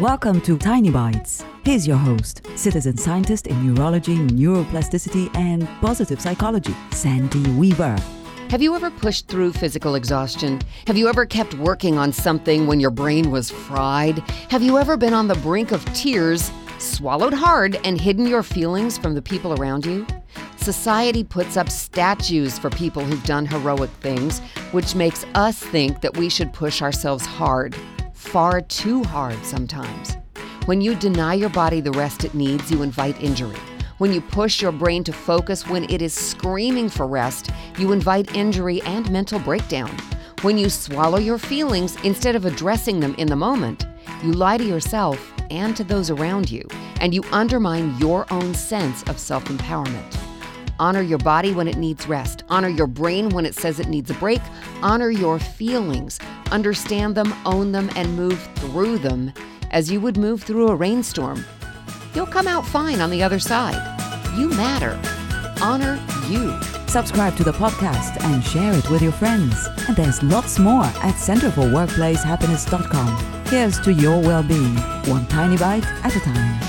Welcome to Tiny Bites. Here's your host, citizen scientist in neurology, neuroplasticity, and positive psychology, Sandy Weaver. Have you ever pushed through physical exhaustion? Have you ever kept working on something when your brain was fried? Have you ever been on the brink of tears, swallowed hard, and hidden your feelings from the people around you? Society puts up statues for people who've done heroic things, which makes us think that we should push ourselves hard far too hard sometimes. When you deny your body the rest it needs, you invite injury. When you push your brain to focus when it is screaming for rest, you invite injury and mental breakdown. When you swallow your feelings instead of addressing them in the moment, you lie to yourself and to those around you, and you undermine your own sense of self empowerment. Honor your body when it needs rest. Honor your brain when it says it needs a break. Honor your feelings. Understand them, own them, and move through them as you would move through a rainstorm. You'll come out fine on the other side. You matter. Honor you. Subscribe to the podcast and share it with your friends. And there's lots more at centerforworkplacehappiness.com. Here's to your well being, one tiny bite at a time.